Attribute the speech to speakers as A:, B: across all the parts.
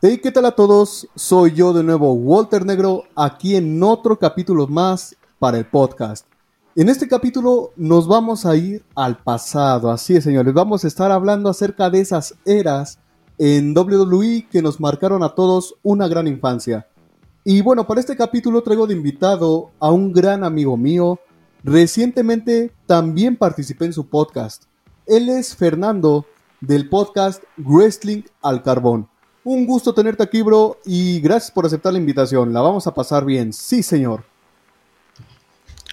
A: Hey, ¿qué tal a todos? Soy yo de nuevo, Walter Negro, aquí en otro capítulo más para el podcast. En este capítulo nos vamos a ir al pasado, así es señores, vamos a estar hablando acerca de esas eras en WWE que nos marcaron a todos una gran infancia. Y bueno, para este capítulo traigo de invitado a un gran amigo mío, recientemente también participé en su podcast. Él es Fernando del podcast Wrestling al Carbón. Un gusto tenerte aquí, bro, y gracias por aceptar la invitación. La vamos a pasar bien. Sí, señor.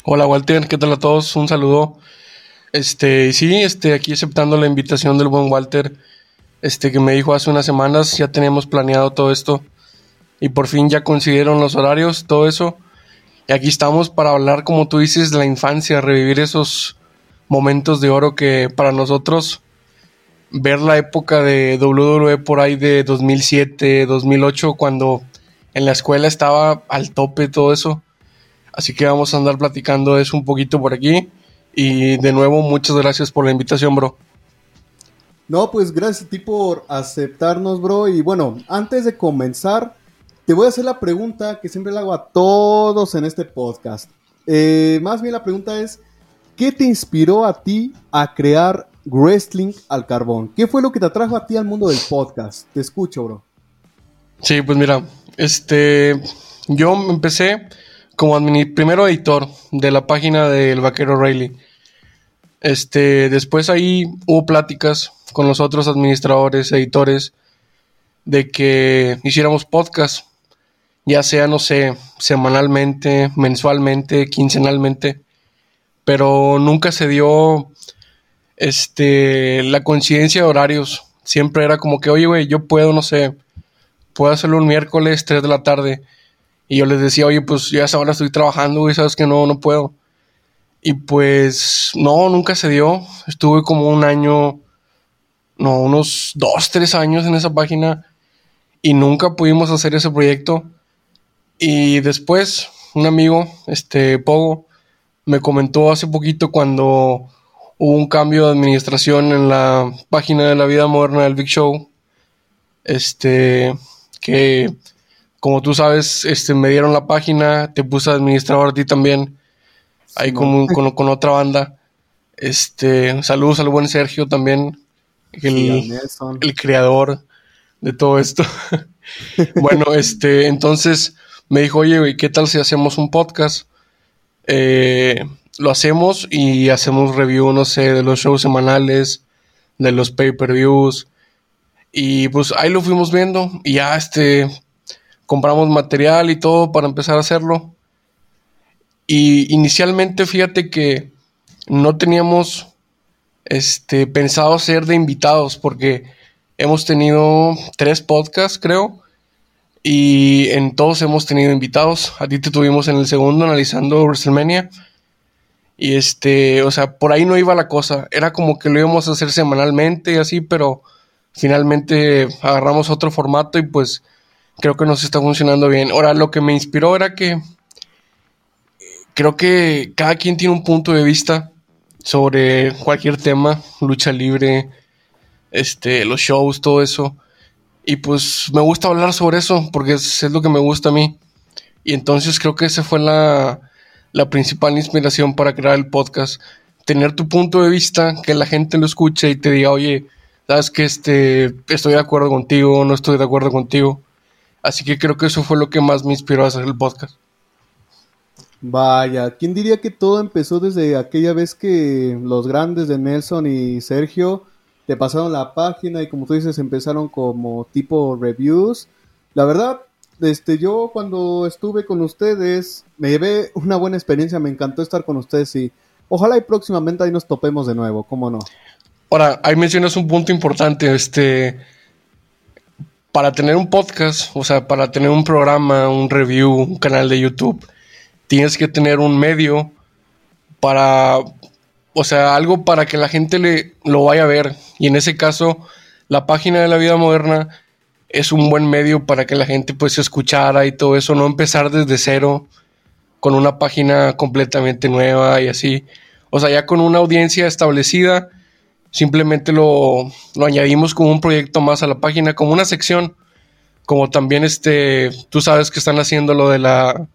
B: Hola, Walter, ¿qué tal a todos? Un saludo. Este, sí, este, aquí aceptando la invitación del buen Walter, este, que me dijo hace unas semanas, ya teníamos planeado todo esto, y por fin ya consiguieron los horarios, todo eso. Y aquí estamos para hablar, como tú dices, de la infancia, revivir esos momentos de oro que para nosotros ver la época de WWE por ahí de 2007, 2008, cuando en la escuela estaba al tope todo eso. Así que vamos a andar platicando eso un poquito por aquí. Y de nuevo, muchas gracias por la invitación, bro.
A: No, pues gracias a ti por aceptarnos, bro. Y bueno, antes de comenzar, te voy a hacer la pregunta que siempre le hago a todos en este podcast. Eh, más bien la pregunta es, ¿qué te inspiró a ti a crear Wrestling al Carbón. ¿Qué fue lo que te atrajo a ti al mundo del podcast? Te escucho, bro.
B: Sí, pues mira, este, yo empecé como primero editor de la página del Vaquero Rayleigh. Este, después ahí hubo pláticas con los otros administradores, editores, de que hiciéramos podcast, ya sea, no sé, semanalmente, mensualmente, quincenalmente, pero nunca se dio este, la coincidencia de horarios. Siempre era como que, oye, güey, yo puedo, no sé, puedo hacerlo un miércoles, 3 de la tarde. Y yo les decía, oye, pues ya estoy trabajando, güey, sabes que no, no puedo. Y pues, no, nunca se dio. Estuve como un año, no, unos dos, tres años en esa página y nunca pudimos hacer ese proyecto. Y después, un amigo, este, Pogo, me comentó hace poquito cuando hubo un cambio de administración en la página de la vida moderna del Big Show. Este, que como tú sabes, este, me dieron la página, te puse administrador a ti también, ahí con, con, otra banda. Este, saludos al buen Sergio también, el, el creador de todo esto. bueno, este, entonces me dijo, oye, ¿qué tal si hacemos un podcast? Eh, lo hacemos y hacemos review, no sé, de los shows semanales, de los pay-per-views. Y pues ahí lo fuimos viendo y ya este compramos material y todo para empezar a hacerlo. Y inicialmente fíjate que no teníamos este pensado ser de invitados porque hemos tenido tres podcasts, creo. Y en todos hemos tenido invitados. A ti te tuvimos en el segundo analizando WrestleMania. Y este, o sea, por ahí no iba la cosa. Era como que lo íbamos a hacer semanalmente y así, pero finalmente agarramos otro formato y pues creo que nos está funcionando bien. Ahora, lo que me inspiró era que creo que cada quien tiene un punto de vista sobre cualquier tema, lucha libre, este, los shows, todo eso. Y pues me gusta hablar sobre eso porque es, es lo que me gusta a mí. Y entonces creo que esa fue la, la principal inspiración para crear el podcast. Tener tu punto de vista, que la gente lo escuche y te diga, oye, sabes que este, estoy de acuerdo contigo, no estoy de acuerdo contigo. Así que creo que eso fue lo que más me inspiró a hacer el podcast.
A: Vaya, ¿quién diría que todo empezó desde aquella vez que los grandes de Nelson y Sergio te pasaron la página y como tú dices empezaron como tipo reviews? La verdad, este, yo cuando estuve con ustedes me llevé una buena experiencia, me encantó estar con ustedes y ojalá y próximamente ahí nos topemos de nuevo, ¿cómo no?
B: Ahora, ahí mencionas un punto importante, este, para tener un podcast, o sea, para tener un programa, un review, un canal de YouTube, tienes que tener un medio para, o sea, algo para que la gente le, lo vaya a ver. Y en ese caso, la página de la vida moderna es un buen medio para que la gente pues escuchara y todo eso, no empezar desde cero con una página completamente nueva y así. O sea, ya con una audiencia establecida, simplemente lo, lo añadimos como un proyecto más a la página, como una sección Como también este, tú sabes que están haciendo lo de la,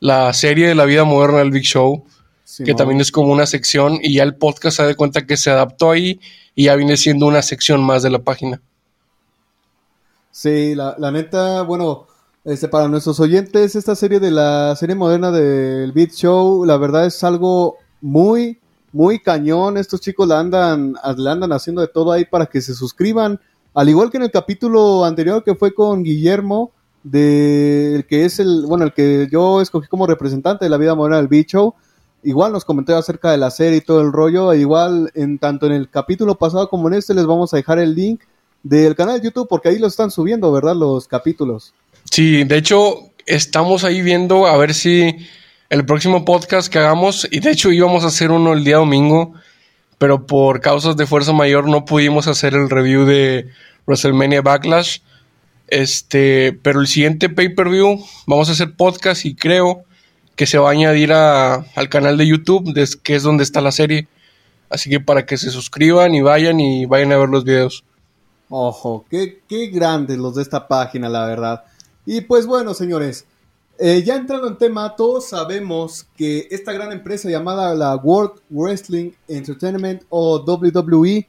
B: la serie de la vida moderna del Big Show, que también es como una sección y ya el podcast se da cuenta que se adaptó ahí y ya viene siendo una sección más de la página.
A: Sí, la, la neta, bueno, este, para nuestros oyentes, esta serie de la serie moderna del Beat Show, la verdad es algo muy, muy cañón. Estos chicos la andan, la andan haciendo de todo ahí para que se suscriban. Al igual que en el capítulo anterior que fue con Guillermo, de el que es el, bueno, el que yo escogí como representante de la vida moderna del Beat Show. Igual nos comentó acerca de la serie y todo el rollo. Igual, en tanto en el capítulo pasado como en este, les vamos a dejar el link del canal de YouTube porque ahí lo están subiendo, ¿verdad? Los capítulos.
B: Sí, de hecho, estamos ahí viendo a ver si el próximo podcast que hagamos, y de hecho íbamos a hacer uno el día domingo, pero por causas de fuerza mayor no pudimos hacer el review de WrestleMania Backlash. Este, pero el siguiente pay-per-view vamos a hacer podcast y creo que se va a añadir al canal de YouTube, que es donde está la serie. Así que para que se suscriban y vayan y vayan a ver los videos.
A: Ojo, qué, qué grandes los de esta página, la verdad. Y pues bueno, señores, eh, ya entrando en tema, todos sabemos que esta gran empresa llamada la World Wrestling Entertainment o WWE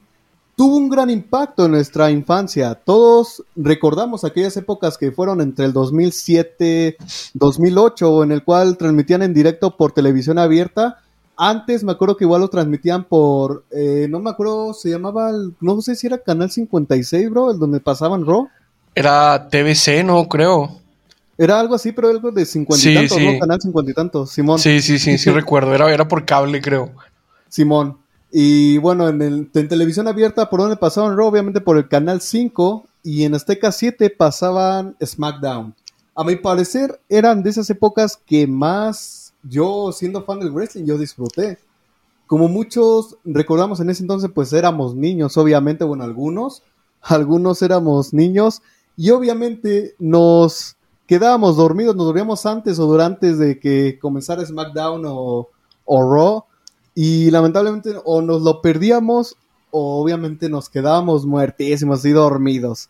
A: tuvo un gran impacto en nuestra infancia. Todos recordamos aquellas épocas que fueron entre el 2007, 2008, en el cual transmitían en directo por televisión abierta. Antes me acuerdo que igual lo transmitían por, eh, no me acuerdo, se llamaba, no sé si era Canal 56, bro, el donde pasaban Raw.
B: Era TVC, no creo.
A: Era algo así, pero algo de cincuenta y tantos, ¿no? Canal cincuenta y tantos, Simón.
B: Sí, sí, sí, sí recuerdo. Era, era por cable, creo.
A: Simón. Y bueno, en, el, en televisión abierta, ¿por donde pasaban Raw? Obviamente por el canal 5 y en Azteca 7 pasaban SmackDown. A mi parecer, eran de esas épocas que más yo, siendo fan del wrestling, yo disfruté. Como muchos recordamos en ese entonces, pues éramos niños, obviamente, bueno, algunos, algunos éramos niños y obviamente nos quedábamos dormidos, nos dormíamos antes o durante de que comenzara SmackDown o, o Raw. Y lamentablemente o nos lo perdíamos o obviamente nos quedábamos muertísimos y dormidos.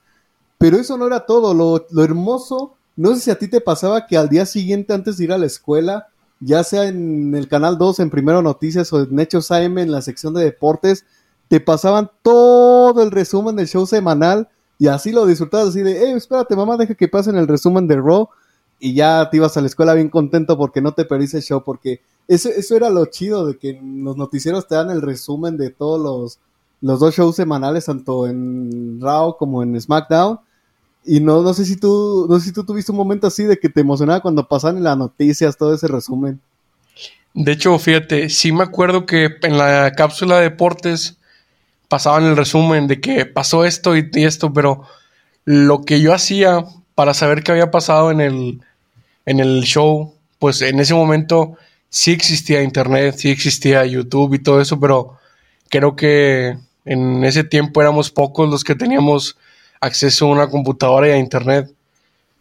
A: Pero eso no era todo. Lo, lo, hermoso, no sé si a ti te pasaba que al día siguiente, antes de ir a la escuela, ya sea en el canal 2, en Primero Noticias o en Hechos AM, en la sección de deportes, te pasaban todo el resumen del show semanal y así lo disfrutabas, así de, eh, espérate, mamá, deja que pasen el resumen de Raw. Y ya te ibas a la escuela bien contento porque no te perdiste el show, porque eso, eso era lo chido de que los noticieros te dan el resumen de todos los, los dos shows semanales, tanto en Raw como en SmackDown. Y no, no sé si tú, no sé si tú tuviste un momento así de que te emocionaba cuando pasaban en las noticias todo ese resumen.
B: De hecho, fíjate, sí me acuerdo que en la cápsula de deportes pasaban el resumen de que pasó esto y, esto, pero lo que yo hacía para saber qué había pasado en el, en el show, pues en ese momento sí existía internet, sí existía YouTube y todo eso, pero creo que en ese tiempo éramos pocos los que teníamos acceso a una computadora y a internet.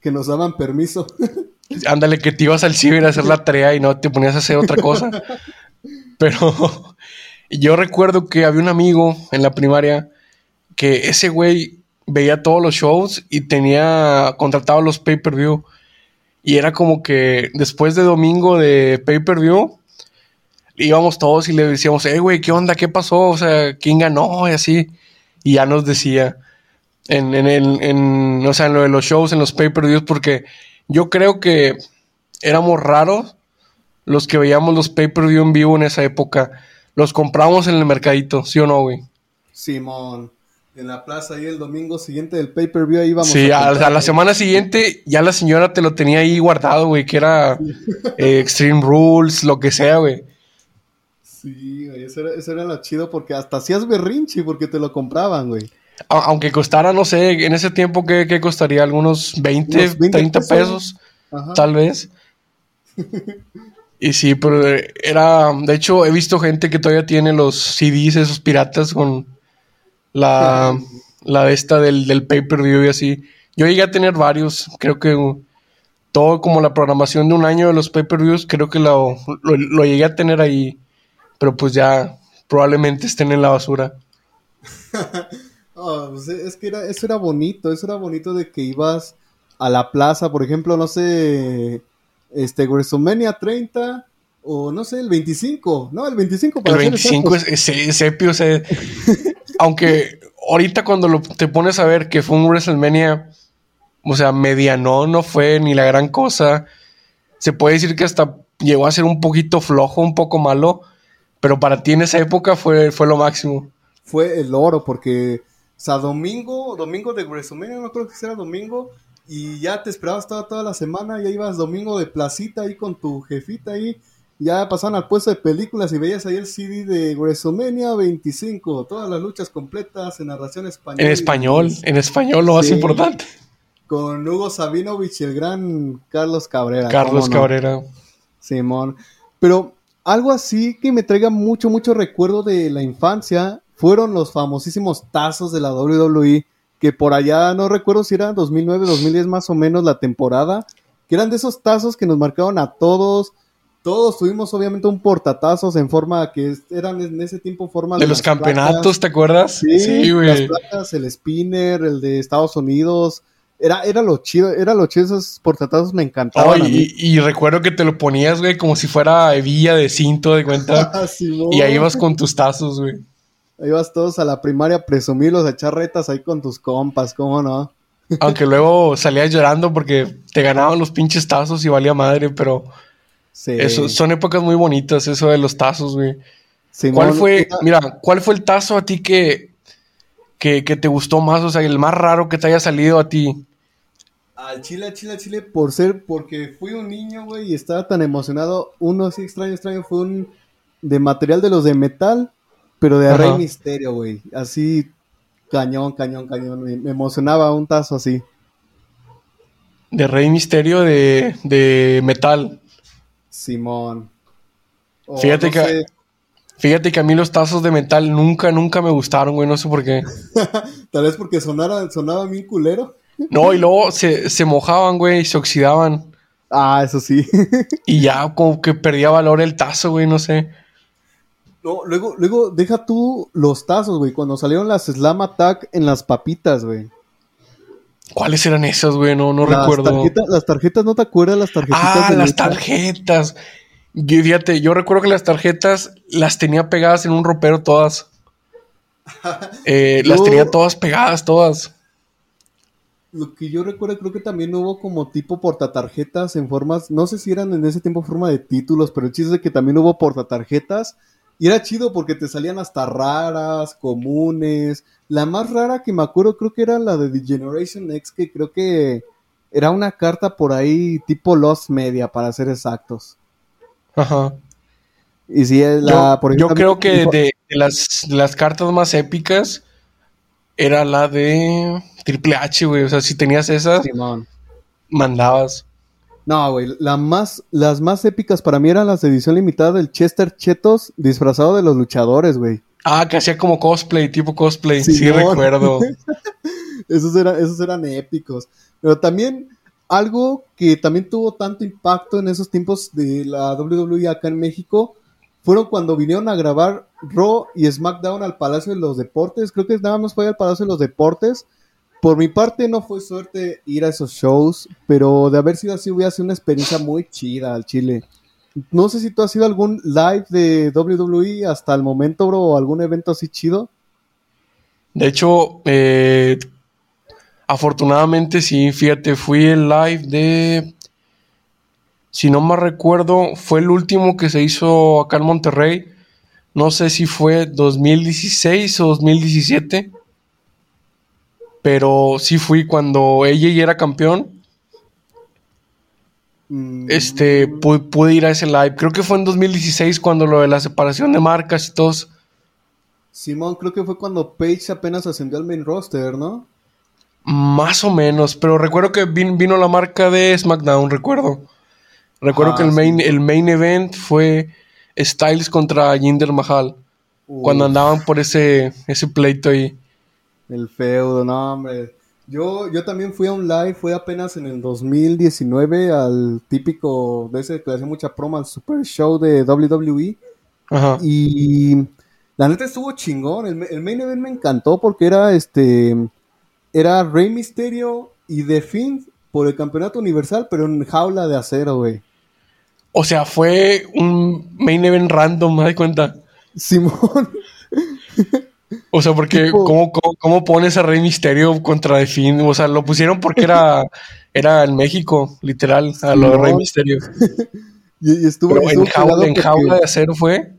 A: Que nos daban permiso.
B: Ándale, que te ibas al ciber a hacer la tarea y no te ponías a hacer otra cosa. Pero yo recuerdo que había un amigo en la primaria que ese güey veía todos los shows y tenía contratado los pay-per-view. Y era como que después de domingo de pay-per-view, íbamos todos y le decíamos, eh, güey, ¿qué onda? ¿Qué pasó? O sea, ¿quién ganó? Y así. Y ya nos decía en, en, en, en o sea, en lo de los shows, en los pay-per-views, porque yo creo que éramos raros los que veíamos los pay-per-view en vivo en esa época los compramos en el mercadito, ¿sí o no, güey?
A: Simón, en la plaza ahí el domingo siguiente del pay-per-view ahí vamos.
B: Sí, a, la semana siguiente ya la señora te lo tenía ahí guardado, güey, que era eh, Extreme Rules, lo que sea, güey.
A: Sí, güey, eso era, eso era lo chido porque hasta hacías berrinche porque te lo compraban, güey.
B: Aunque costara, no sé, en ese tiempo, ¿qué, qué costaría? ¿Algunos 20, 30 pesos? tal vez. Y sí, pero era. De hecho, he visto gente que todavía tiene los CDs, esos piratas, con la, la esta del, del pay-per-view y así. Yo llegué a tener varios. Creo que todo como la programación de un año de los pay-per-views, creo que lo, lo, llegué a tener ahí. Pero pues ya probablemente estén en la basura.
A: oh, pues es que era, eso era bonito, eso era bonito de que ibas a la plaza, por ejemplo, no sé, este, WrestleMania 30 o no sé, el 25, ¿no? El 25
B: para El 25 es, es, o sea, aunque ahorita cuando lo, te pones a ver que fue un WrestleMania, o sea, mediano, no fue ni la gran cosa, se puede decir que hasta llegó a ser un poquito flojo, un poco malo, pero para ti en esa época fue, fue lo máximo.
A: Fue el oro, porque, sea, domingo, domingo de WrestleMania, no creo que sea domingo, y ya te esperabas toda, toda la semana, ya ibas domingo de placita ahí con tu jefita ahí, ya pasaban al puesto de películas y veías ahí el CD de WrestleMania 25, todas las luchas completas en narración española.
B: En español, en español lo más importante.
A: Con Hugo Sabinovich y el gran Carlos Cabrera.
B: Carlos Cabrera.
A: Simón. Pero algo así que me traiga mucho, mucho recuerdo de la infancia fueron los famosísimos tazos de la WWE, que por allá no recuerdo si era 2009, 2010 más o menos la temporada, que eran de esos tazos que nos marcaron a todos. Todos tuvimos obviamente un portatazos en forma que eran en ese tiempo forma
B: de, los campeonatos, ¿te acuerdas?
A: Sí, güey. Las placas, el spinner, el de Estados Unidos, era, era lo chido, era lo chido, esos portatazos me encantaban.
B: y, recuerdo que te lo ponías, güey, como si fuera hebilla de cinto de cuenta. Ah, y ahí ibas con tus tazos, güey.
A: Ahí vas todos a la primaria a presumirlos, a echar retas ahí con tus compas, ¿cómo no?
B: Aunque luego salías llorando porque te ganaban los pinches tazos y valía madre, pero eso, son épocas muy bonitas, eso de los tazos, güey. ¿Cuál fue, mira, cuál fue el tazo a ti que, que, te gustó más? O sea, el más raro que te haya salido a ti.
A: Al Chile, al Chile, al Chile, por ser, porque fui un niño, güey, y estaba tan emocionado. Uno así extraño, extraño, fue un de material de los de metal, pero de Rey Misterio, güey. Así, cañón, cañón, cañón. Me, emocionaba un tazo así.
B: De Rey Misterio de, de metal.
A: Simón.
B: Fíjate que. Fíjate que a mí los tazos de metal nunca, nunca me gustaron, güey, no sé por qué.
A: Tal vez porque sonara, sonaba bien culero.
B: No, y luego se, se mojaban, güey, y se oxidaban.
A: Ah, eso sí.
B: y ya como que perdía valor el tazo, güey, no sé.
A: No, luego, luego, deja tú los tazos, güey, cuando salieron las Slam Attack en las papitas, güey.
B: ¿Cuáles eran esas, güey? No, no recuerdo.
A: las tarjetas, ¿no te acuerdas? Las tarjetitas.
B: Ah, las tarjetas. Yo, fíjate, yo recuerdo que las tarjetas las tenía pegadas en un ropero todas. Eh, las tenía todas pegadas, todas.
A: Lo que yo recuerdo, creo que también hubo como tipo portatarjetas en formas, no sé si eran en ese tiempo forma de títulos, pero el chiste es que también hubo portatarjetas. Y era chido porque te salían hasta raras, comunes. La más rara que me acuerdo creo que era la de The Generation X, que creo que era una carta por ahí tipo Lost Media, para ser exactos.
B: Ajá.
A: Y si es la,
B: yo, yo creo que de, las, las, cartas más épicas era la de Triple H, güey. O sea, si tenías esas, mandabas.
A: No, güey, la más, las más épicas para mí eran las de edición limitada del Chester Chetos disfrazado de los luchadores, güey.
B: Ah, que hacía como cosplay, tipo cosplay. Sí, recuerdo.
A: esos, eran, esos eran épicos. Pero también algo que también tuvo tanto impacto en esos tiempos de la WWE acá en México fueron cuando vinieron a grabar Raw y SmackDown al Palacio de los Deportes. Creo que nada más fue al Palacio de los Deportes. Por mi parte no fue suerte ir a esos shows, pero de haber sido así hubiera sido una experiencia muy chida al Chile. No sé si tú has ido algún live de WWE hasta el momento, bro, o algún evento así chido.
B: De hecho, eh, Afortunadamente sí, fíjate, fui el live de... Si no me recuerdo, fue el último que se hizo acá en Monterrey. No sé si fue 2016 o 2017. Pero sí fui cuando ella ya era campeón. Mm. Este, pude, ir a ese live. Creo que fue en 2016 cuando lo de la separación de marcas y todos.
A: Simón, creo que fue cuando Page apenas ascendió al main roster, ¿no?
B: Más o menos, pero recuerdo que vino, la marca de SmackDown, recuerdo. Recuerdo que el ah, main, el main event fue Styles contra Jinder Mahal. Cuando andaban por ese, ese pleito ahí.
A: El feudo, no, hombre. Yo, yo también fui a un live, fue apenas en el 2019 al típico de ese que le hace mucha promo al Super Show de WWE. Ajá. Y la neta estuvo chingón. El, el main event me encantó porque era este era Rey Mysterio y The Fiend por el campeonato universal, pero en jaula de acero, güey.
B: O sea, fue un main event random, me das cuenta.
A: Simón.
B: O sea, porque ¿cómo, cómo, cómo pones a Rey Misterio contra The Fiend? O sea, lo pusieron porque era, era en México, literal, a lo de Rey. Misterio.
A: Y, y estuvo,
B: Pero en
A: estuvo
B: jaula, en
A: porque-
B: jaula de acero fue.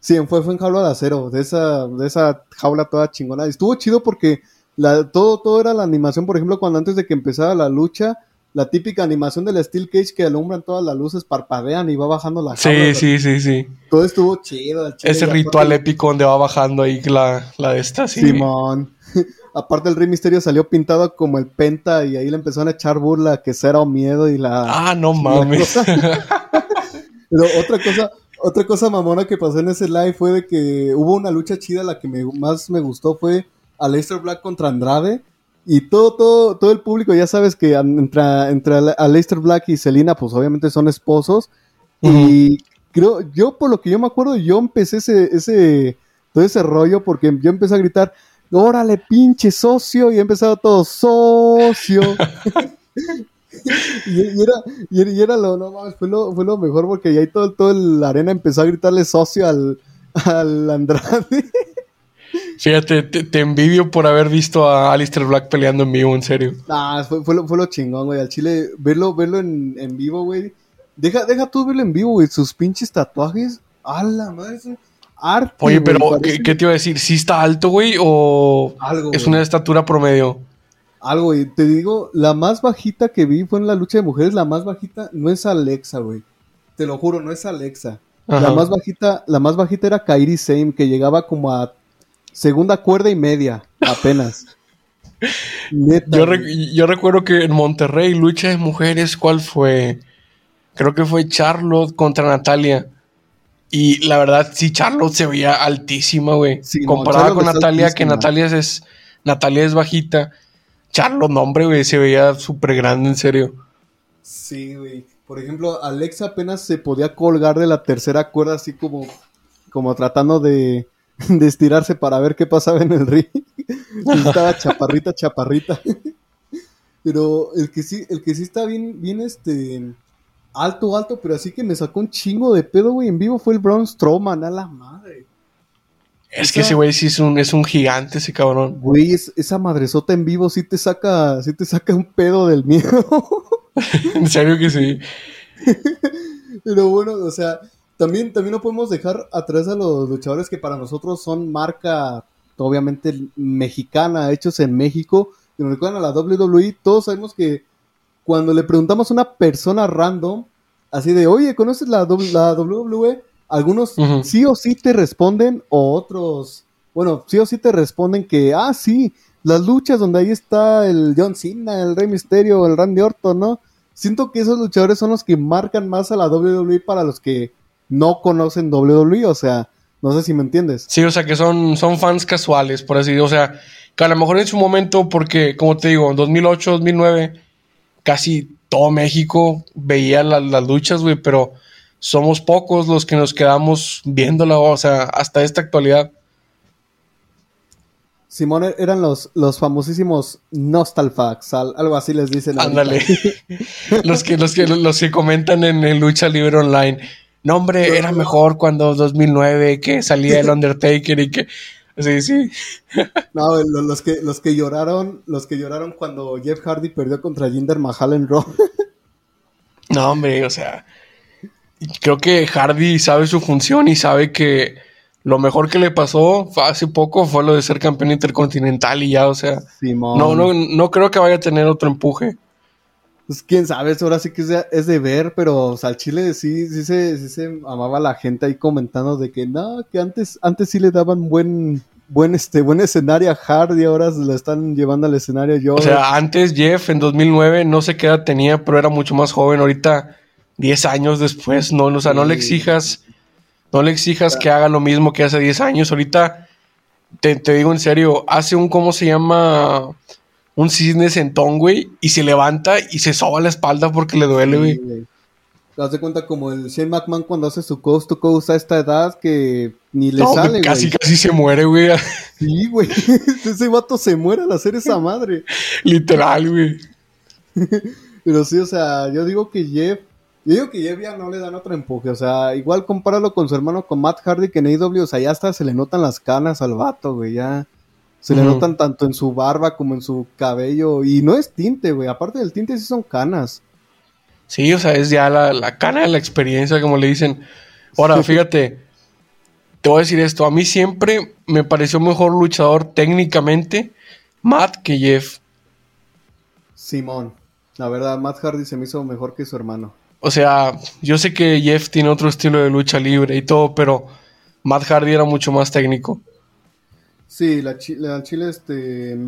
A: Sí, fue, fue en jaula de acero, de esa, de esa jaula toda chingona. Estuvo chido porque la, todo, todo era la animación, por ejemplo, cuando antes de que empezara la lucha, la típica animación del Steel Cage que alumbran todas las luces, parpadean y va bajando la.
B: Sí, sí, sí, sí.
A: Todo estuvo chido. chile,
B: Ese
A: aparte-
B: ritual épico donde va bajando ahí la, la de esta, sí.
A: Simón. Aparte el Rey Misterio salió pintado como el Penta y ahí le empezaron a echar burla que cero miedo y la...
B: Ah, no mames.
A: Pero otra cosa, otra cosa mamona que pasó en ese live fue de que hubo una lucha chida, la que me, más me gustó fue Aleister Black contra Andrade. Y todo, todo, todo el público, ya sabes que entre, entre Ale- Aleister Black y Selina, pues obviamente son esposos. Y creo, yo por lo que yo me acuerdo, yo empecé ese, ese, todo ese rollo porque yo empecé a gritar, órale, pinche socio, y he empezado todo, socio. y, y era, y, era- y era lo, no mames, fue lo, fue lo mejor porque ahí todo, todo la arena empezó a gritarle socio al, al Andrade.
B: Fíjate, te, te envidio por haber visto a Alistair Black peleando en vivo, en serio.
A: Nah, fue, fue, lo, fue lo chingón, güey. Al chile, verlo, verlo en, en vivo, güey. Deja, deja tú verlo en vivo, güey. Sus pinches tatuajes. A la madre, arte.
B: Oye, pero ¿qué, qué te iba a decir? ¿Sí está alto, güey? ¿O
A: Algo,
B: es
A: güey.
B: una estatura promedio?
A: Algo, güey. Te digo, la más bajita que vi fue en la lucha de mujeres. La más bajita no es Alexa, güey. Te lo juro, no es Alexa.
B: Ajá.
A: La más bajita, la más bajita era Kairi Same, que llegaba como a segunda cuerda y media, apenas. Neta.
B: Yo, yo recuerdo que en Monterrey, lucha de mujeres, ¿cuál fue? Creo que fue Charlotte contra Natalia. Y la verdad, sí, Charlotte se veía altísima, güey.
A: Sí,
B: Comparada con Natalia, que. Natalia es, Natalia es bajita. Charlotte, no, hombre, güey, se veía súper grande, en serio.
A: Sí, güey. Por ejemplo, Alexa apenas se podía colgar de la tercera cuerda, así como, como tratando de, de estirarse para ver qué pasaba en el ring. Y estaba chaparrita, chaparrita. Pero el que sí, el que sí está bien, bien este alto, alto, pero así que me sacó un chingo de pedo, güey, en vivo fue el Braun Strowman, a la madre.
B: Es que ese güey sí es un, es un gigante, ese cabrón.
A: Güey, es- esa madresota en vivo sí te saca, sí te saca un pedo del miedo.
B: en serio que sí.
A: Pero bueno, o sea, también, también no podemos dejar atrás a los luchadores que para nosotros son marca, obviamente, mexicana, hechos en México. Y nos recuerdan a la WWE, todos sabemos que cuando le preguntamos a una persona random, así de, oye, ¿conoces la, la WWE? Algunos sí o sí te responden, o otros, bueno, sí o sí te responden que, ah, sí, las luchas donde ahí está el John Cena, el Rey Misterio, el Randy Orton, ¿no? Siento que esos luchadores son los que marcan más a la WWE para los que no conocen WWE, o sea, no sé si me entiendes.
B: Sí, o sea, que son, son fans casuales, por así decirlo. O sea, que a lo mejor en su momento, porque, como te digo, en 2008, 2009, casi todo México veía la- las luchas, güey, pero somos pocos los que nos quedamos viéndola, o sea, hasta esta actualidad.
A: Simón er- eran los, los famosísimos Nostalfax, al- algo así les dicen.
B: Ándale. los, que, los, que, los que comentan en, en Lucha Libre Online. No, hombre, era mejor cuando 2009 que salía el Undertaker y que... Sí, sí.
A: No, lo- los que, los que lloraron, los que lloraron cuando Jeff Hardy perdió contra Jinder Mahal en Raw.
B: No, hombre, o sea, creo que Hardy sabe su función y sabe que lo mejor que le pasó hace poco fue lo de ser campeón intercontinental y ya, o sea,
A: Simón.
B: no, no, no creo que vaya a tener otro empuje.
A: Pues quién sabe, eso ahora sí que es de ver, pero o sea, al Chile sí, sí se, sí se amaba la gente ahí comentando de que no, que antes, antes sí le daban buen, buen este, buen escenario a Hardy, ahora se lo están llevando al escenario yo.
B: O sea, antes Jeff en 2009 no sé qué edad tenía, pero era mucho más joven. Ahorita, 10 años después, no, o sea, no le exijas, no le exijas que haga lo mismo que hace 10 años. Ahorita, te, te digo en serio, hace un, ¿cómo se llama? Un cisne sentón, güey, y se levanta y se soba la espalda porque le duele, güey.
A: Sí. Te das de cuenta como el Shane McMahon cuando hace su coast to coast a esta edad que ni le
B: No,
A: sale,
B: casi,
A: güey.
B: casi se muere, güey.
A: Sí, güey. Ese vato se muere al hacer esa madre.
B: Literal, güey.
A: Pero sí, o sea, yo digo que Jeff, yo digo que Jeff ya no le dan otro empuje, o sea, igual compáralo con su hermano, con Matt Hardy, que en AEW, o sea, ya hasta se le notan las canas al vato, güey, ya. Se le notan tanto en su barba como en su cabello. Y no es tinte, güey. Aparte del tinte, sí son canas.
B: Sí, o sea, es ya la, la cana de la experiencia, como le dicen. Ahora, fíjate, te voy a decir esto. A mí siempre me pareció mejor luchador técnicamente Matt que Jeff.
A: Simón. La verdad, Matt Hardy se me hizo mejor que su hermano.
B: O sea, yo sé que Jeff tiene otro estilo de lucha libre y todo, pero Matt Hardy era mucho más técnico.
A: Sí, la, chi- la chile, este.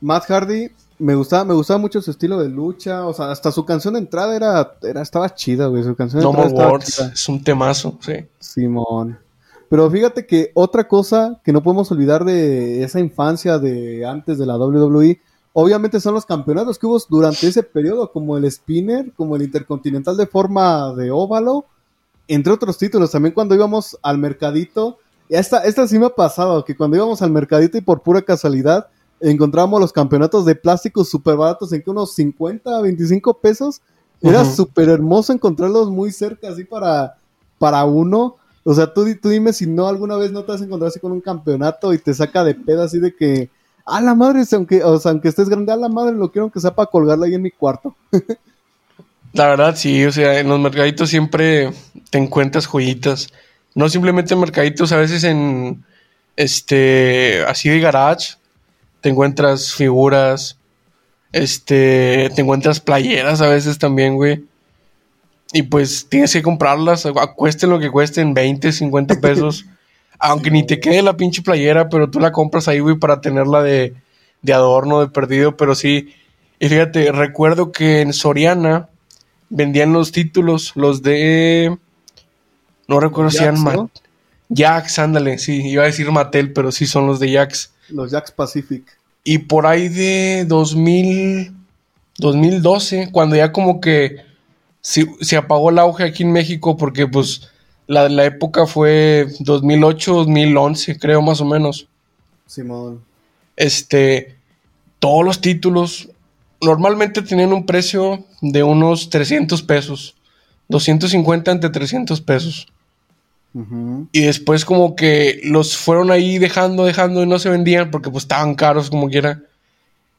A: Matt Hardy, me gustaba, me gustaba mucho su estilo de lucha. O sea, hasta su canción de entrada era, era estaba chida, güey. Su canción de
B: No
A: entrada
B: More Words,
A: chida.
B: es un temazo, sí.
A: Simón. Pero fíjate que otra cosa que no podemos olvidar de esa infancia de antes de la WWE, obviamente son los campeonatos que hubo durante ese periodo, como el Spinner, como el Intercontinental de forma de óvalo, entre otros títulos. También cuando íbamos al mercadito, esta, esta sí me ha pasado, que cuando íbamos al mercadito y por pura casualidad encontramos los campeonatos de plásticos súper baratos en que unos 50, 25 pesos. Era
B: Ujú.
A: súper hermoso encontrarlos muy cerca, así para, para uno. O sea, tú, tú dime si no alguna vez no te has encontrado así con un campeonato y te saca de pedo así de que, a la madre, aunque, o sea, aunque estés grande, a la madre, lo quiero que sea para colgarla ahí en mi cuarto.
B: La verdad, sí, o sea, en los mercaditos siempre te encuentras joyitas. No simplemente en mercaditos, a veces en este así de garage, te encuentras figuras, este, te encuentras playeras a veces también, güey. Y pues tienes que comprarlas, cuesten lo que cuesten, 20, 50 pesos. Aunque ni te quede la pinche playera, pero tú la compras ahí, güey, para tenerla de, de adorno, de perdido, pero sí. Y fíjate, recuerdo que en Soriana vendían los títulos, los de... No recuerdo si eran
A: Jax.
B: Jax, ándale, sí, iba a decir Mattel, pero sí son los de Jax.
A: Los Jacks Pacific.
B: Y por ahí de 2000, 2012, cuando ya como que se, se apagó el auge aquí en México, porque pues la, la época fue 2008, 2011, creo más o menos.
A: Simón.
B: Este, todos los títulos normalmente tenían un precio de unos 300 pesos, 250 ante 300 pesos. Y después como que los fueron ahí dejando, dejando y no se vendían porque pues estaban caros como quiera.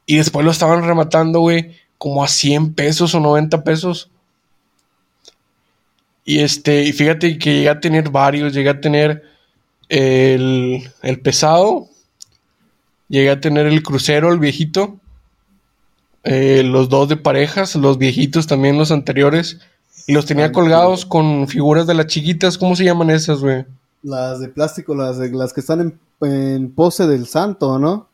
B: Y después lo estaban rematando, güey, como a 100 pesos o 90 pesos. Y este, y fíjate que llegué a tener varios, llegué a tener el, el pesado, llegué a tener el crucero, el viejito, eh, los dos de parejas, los viejitos también, los anteriores. Y los tenía colgados con figuras de las chiquitas, ¿cómo se llaman esas, güey?
A: Las de plástico, las, de, las que están en, en pose del santo, ¿no?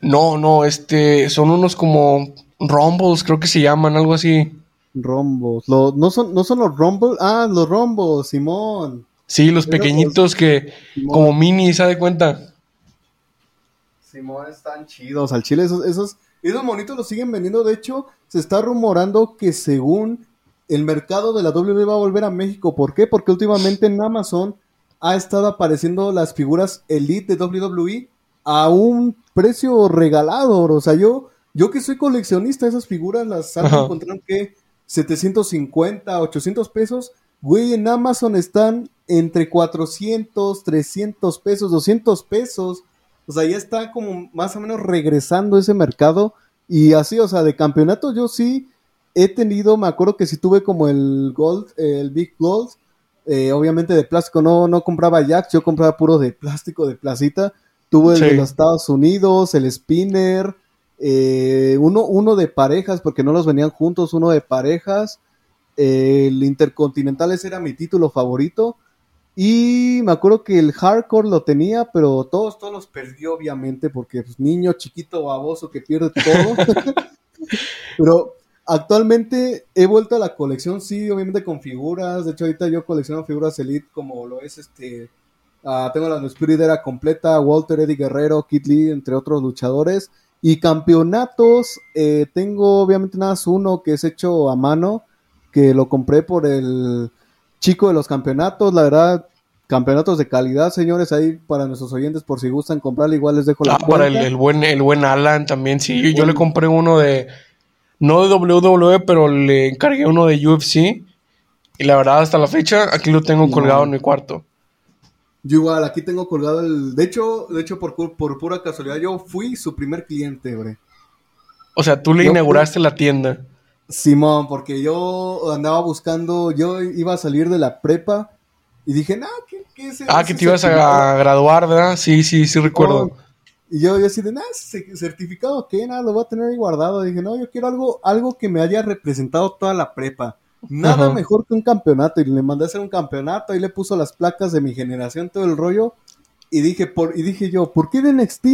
B: No, no, este, son unos como Rumbles, creo que se llaman, algo así.
A: Rombos. Lo- no, son, no son los Rumble. Ah, los Rombos, Simón.
B: Sí, los
A: Pero,
B: pequeñitos que,
A: Simón.
B: como mini, ¿se da cuenta?
A: Simón están chidos. Al chile, esos, esos, esos monitos los siguen vendiendo. De hecho, se está rumorando que según el mercado de la WWE va a volver a México. ¿Por qué? Porque últimamente en Amazon ha estado apareciendo las figuras Elite de WWE a un precio regalado. O sea, yo, yo que soy coleccionista, esas figuras las han encontrado que 750, 800 pesos. Güey, en Amazon están entre 400, 300 pesos, 200 pesos. O sea, ya está como más o menos regresando ese mercado. Y así, o sea, de campeonato yo sí he tenido, me acuerdo que sí tuve como el Gold, el Big Gold. eh, obviamente de plástico, no, no compraba Jacks, yo compraba puro de plástico, de placita. Tuve el
B: Sí.
A: de los Estados Unidos, el Spinner, eh, uno, uno de parejas, porque no los venían juntos, uno de parejas. eh, el Intercontinental, ese era mi título favorito. Y me acuerdo que el hardcore lo tenía, pero todos, todos los perdió, obviamente, porque pues, niño chiquito baboso que pierde todo. pero actualmente he vuelto a la colección, sí, obviamente con figuras. De hecho, ahorita yo colecciono figuras Elite, como lo es este. ah, tengo la Spirit era completa, Walter, Eddie Guerrero, Kid Lee, entre otros luchadores. Y campeonatos, eh, tengo obviamente nada más uno que es hecho a mano, que lo compré por el chico de los campeonatos, la verdad, campeonatos de calidad, señores, ahí para nuestros oyentes, por si gustan comprarle, igual les dejo la
B: Ah, para el, buen, el buen Alan también, sí. Yo, le compré uno de, no de WWE, pero le encargué uno de UFC. Y la verdad, hasta la fecha, aquí lo tengo colgado en mi cuarto.
A: Yo igual, aquí tengo colgado el... De hecho, de hecho por, por pura casualidad, yo fui su primer cliente, güey.
B: O sea, tú le inauguraste la tienda.
A: Simón, porque yo andaba buscando, yo iba a salir de la prepa y dije, ¿qué, qué es
B: Ah, que te ibas a graduar, ¿verdad? Sí, sí, sí recuerdo.
A: Y yo, yo así de, nada, certificado, ¿qué? Nada, lo voy a tener ahí guardado. dije, no, yo quiero algo, algo que me haya representado toda la prepa. Nada mejor que un campeonato. Y le mandé a hacer un campeonato, ahí le puso las placas de mi generación, todo el rollo. Y dije, por, y dije yo, ¿por qué de NXT?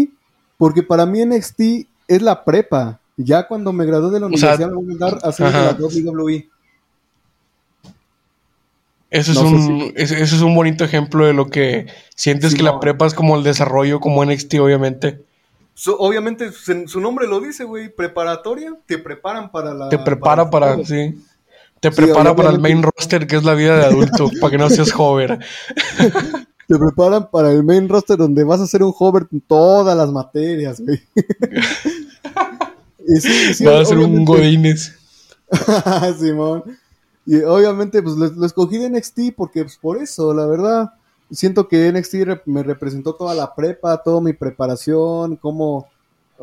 A: Porque para mí NXT es la prepa. Ya cuando me gradué de la universidad me voy a dar a hacer la WWE.
B: Eso es, un, eso es un bonito ejemplo de lo que sientes que la prepa es como el desarrollo como NXT, obviamente.
A: obviamente, su, nombre lo dice, güey, preparatoria, te preparan para la...
B: Te prepara para, sí. Te prepara para el main roster, que es la vida de adulto, para que no seas hover.
A: te preparan para el main roster donde vas a ser un hover en todas las materias, güey.
B: Va a ser un Godines.
A: Simón. Y obviamente, pues lo, escogí de NXT porque, pues por eso, la verdad. Siento que NXT me representó toda la prepa, toda mi preparación, como.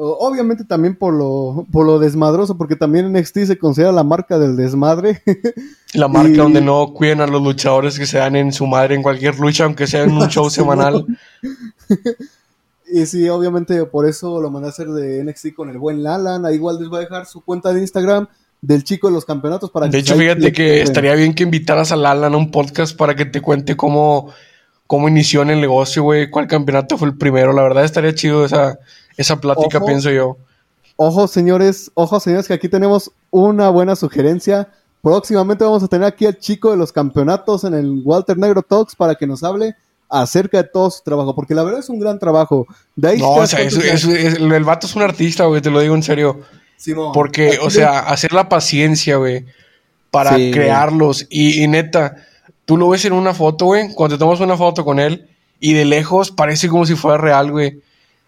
A: Obviamente también por lo, por lo desmadroso, porque también NXT se considera la marca del desmadre.
B: La marca donde no cuiden a los luchadores que se dan en su madre en cualquier lucha, aunque sea en un show semanal.
A: Y sí, obviamente por eso lo mandé a hacer de NXT con el buen Lalan. Ahí igual les voy a dejar su cuenta de Instagram del chico de los campeonatos para
B: De hecho, fíjate que estaría bien que invitaras a Lalan a un podcast para que te cuente cómo, cómo inició en el negocio, güey, cuál campeonato fue el primero. La verdad estaría chido esa, esa plática, pienso yo.
A: Ojo, señores, ojo, señores, que aquí tenemos una buena sugerencia. Próximamente vamos a tener aquí al chico de los campeonatos en el Walter Negro Talks para que nos hable acerca de todo su trabajo, porque la verdad es un gran trabajo.
B: De no, o sea, el vato es un artista, güey, te lo digo en serio. Porque, o sea, hacer la paciencia, güey, para crearlos. Y, neta, tú lo ves en una foto, güey, cuando te tomas una foto con él, y de lejos parece como si fuera real, güey.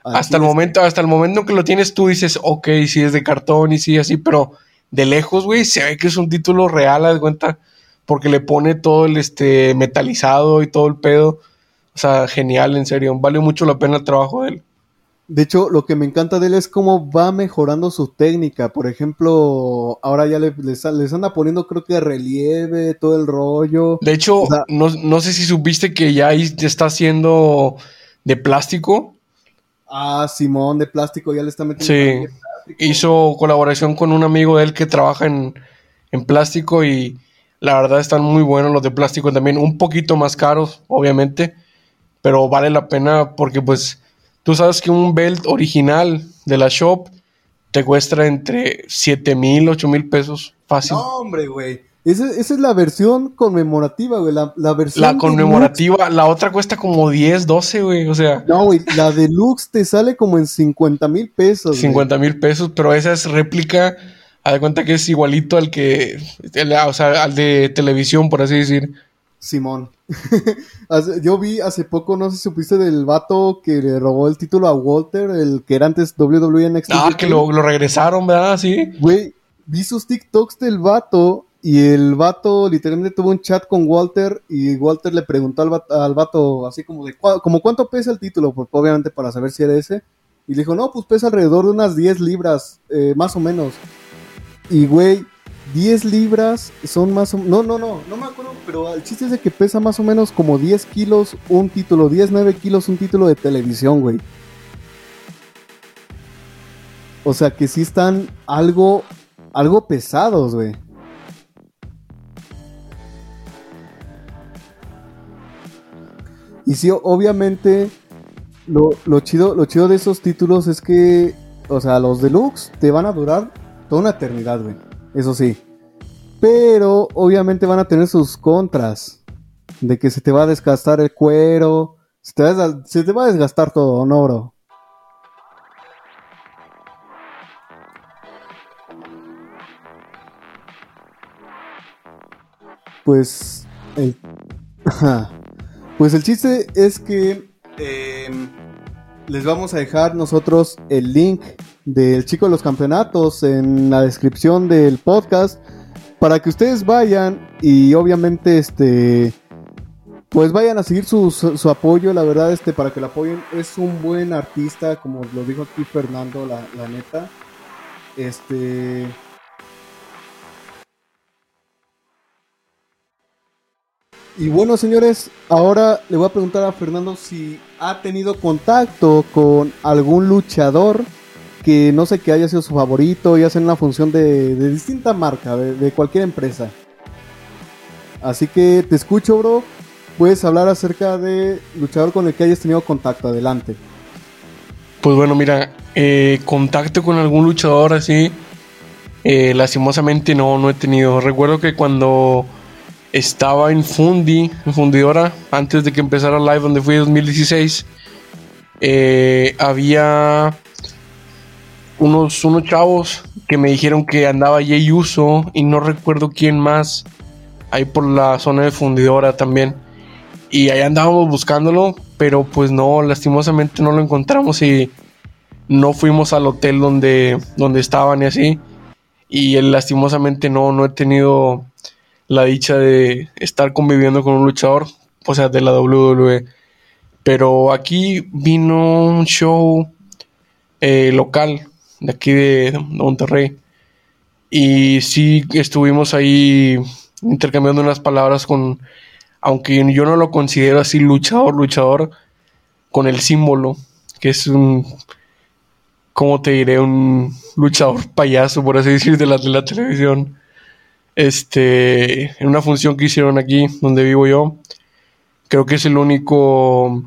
B: hasta el momento, hasta el momento que lo tienes tú dices, ok, sí es de cartón y sí, así, pero de lejos, güey, se ve que es un título real, haz cuenta, porque le pone todo el este metalizado y todo el pedo. O sea, genial, en serio. Vale mucho la pena el trabajo de él.
A: De hecho, lo que me encanta de él es cómo va mejorando su técnica. Por ejemplo, ahora ya le, les, anda poniendo, creo que relieve, todo el rollo.
B: De hecho, no, sé si supiste que ya está haciendo de plástico.
A: Ah, Simón, de plástico, ya le está metiendo.
B: Sí, hizo colaboración con un amigo de él que trabaja en, en plástico y la verdad están muy buenos los de plástico también. Un poquito más caros, obviamente pero vale la pena porque pues tú sabes que un belt original de la shop te cuesta entre 7 mil, 8 mil pesos fácil.
A: No, hombre, güey. Esa, es la versión conmemorativa, güey. La, la versión.
B: La conmemorativa, la otra cuesta como 10, 12, güey. O sea.
A: No, güey. La deluxe te sale como en 50 mil pesos.
B: 50 mil pesos, pero esa es réplica. Haz de cuenta que es igualito al que. o sea, al de televisión, por así decir.
A: Simón. Yo vi hace poco, no sé si supiste del vato que le robó el título a Walter, el que era antes WWE NXT.
B: Ah, que lo, regresaron, ¿verdad? Sí.
A: Güey, vi sus TikToks del vato y el vato literalmente tuvo un chat con Walter y Walter le preguntó al vato, al vato así como de, como cuánto pesa el título, pues obviamente para saber si era ese. Y le dijo, no, pues pesa alrededor de unas 10 libras, eh, más o menos. Y güey, 10 libras son más o No, no, no, no me acuerdo, pero el chiste es de que pesa más o menos como 10 kilos un título, 10, 9 kilos un título de televisión, güey. O sea que sí están algo, algo pesados, güey. Y sí, obviamente, lo, lo, chido, lo chido de esos títulos es que, o sea, los deluxe te van a durar toda una eternidad, güey eso sí. Pero obviamente van a tener sus contras. De que se te va a desgastar el cuero. Se te va a, se desgastar todo, ¿no, bro? Pues el, pues el chiste es que em, les vamos a dejar nosotros el link del chico de los campeonatos en la descripción del podcast para que ustedes vayan y obviamente este pues vayan a seguir su, su, apoyo, la verdad, este, para que lo apoyen. Es un buen artista, como lo dijo aquí Fernando, la, la neta. Este. Y bueno, señores, ahora le voy a preguntar a Fernando si ha tenido contacto con algún luchador que no sé que haya sido su favorito y hacen una función de, de distinta marca, de, de, cualquier empresa. Así que te escucho, bro. Puedes hablar acerca de luchador con el que hayas tenido contacto. Adelante.
B: Pues bueno, mira, eh, contacto con algún luchador así, eh, lastimosamente no, no he tenido. Recuerdo que cuando estaba en Fundi, en Fundidora, antes de que empezara Live, donde fui en 2016, eh, había unos, unos chavos que me dijeron que andaba Jay Uso y no recuerdo quién más, ahí por la zona de Fundidora también. Y ahí andábamos buscándolo, pero pues no, lastimosamente no lo encontramos y no fuimos al hotel donde, donde estaban y así. Y él, lastimosamente no, no he tenido la dicha de estar conviviendo con un luchador, o sea, de la WWE. Pero aquí vino un show eh, local de aquí de Monterrey. Y sí estuvimos ahí intercambiando unas palabras con aunque yo no lo considero así luchador, luchador, con el símbolo, que es un, ¿cómo te diré? Un luchador payaso, por así decir, de la, de la televisión. Este, en una función que hicieron aquí, donde vivo yo, creo que es el único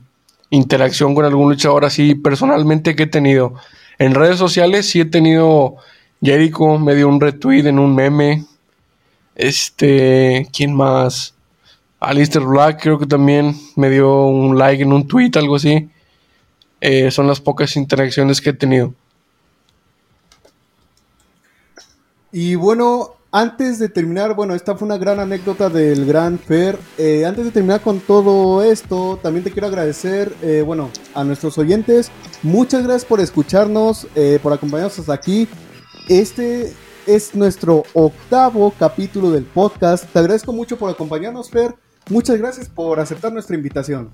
B: interacción con algún luchador así personalmente que he tenido. En redes sociales sí he tenido Jericho, me dio un retweet en un meme. Este, ¿quién más? Alistair Black creo que también me dio un like en un tweet, algo así. Eh, son las pocas interacciones que he tenido.
A: Y bueno, antes de terminar, bueno, esta fue una gran anécdota del Gran Fair. Eh, antes de terminar con todo esto, también te quiero agradecer, eh, bueno, a nuestros oyentes. Muchas gracias por escucharnos, por acompañarnos hasta aquí. Este es nuestro octavo capítulo del podcast. Te agradezco mucho por acompañarnos, Fer. Muchas gracias por aceptar nuestra invitación.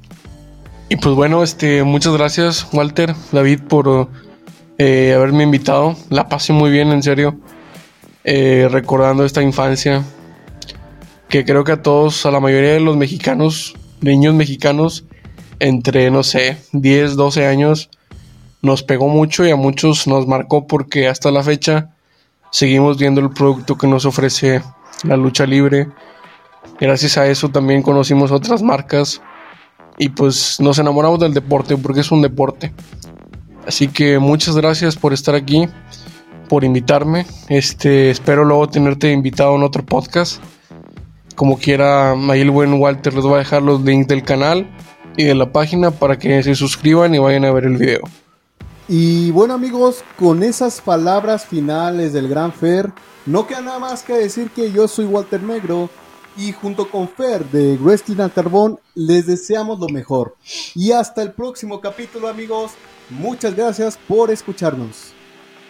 B: Y pues bueno, este, muchas gracias, Walter, David, por eh, haberme invitado. La pasé muy bien, en serio. Eh, recordando esta infancia. Que creo que a todos, a la mayoría de los mexicanos, niños mexicanos, entre, no sé, 10, 12 años, nos pegó mucho y a muchos nos marcó porque hasta la fecha seguimos viendo el producto que nos ofrece la lucha libre Gracias a eso también conocimos otras marcas y pues nos enamoramos del deporte porque es un deporte. Así que muchas gracias por estar aquí, por invitarme. Este, espero luego tenerte invitado en otro podcast. Como quiera, ahí el buen Walter les va a dejar los links del canal y de la página para que se suscriban y vayan a ver el video.
A: Y bueno amigos, con esas palabras finales del Gran Fer, no queda nada más que decir que yo soy Walter Negro y junto con Fer de Wrestling al Carbón les deseamos lo mejor. Y hasta el próximo capítulo amigos. Muchas gracias por escucharnos.